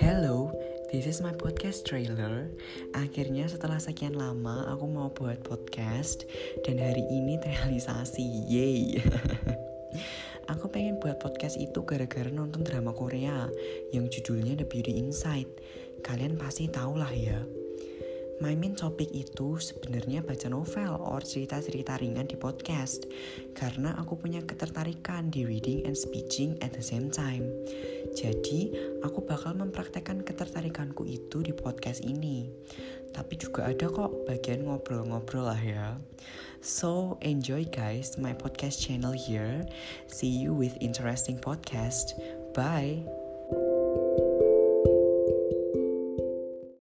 Hello, this is my podcast trailer. Akhirnya setelah sekian lama aku mau buat podcast dan hari ini terrealisasi. Yay. aku pengen buat podcast itu gara-gara nonton drama Korea yang judulnya The Beauty Inside. Kalian pasti tahu lah ya. My main topik itu sebenarnya baca novel or cerita-cerita ringan di podcast karena aku punya ketertarikan di reading and speaking at the same time. Jadi, aku bakal mempraktekkan ketertarikanku itu di podcast ini. Tapi juga ada kok bagian ngobrol-ngobrol lah ya. So, enjoy guys my podcast channel here. See you with interesting podcast. Bye.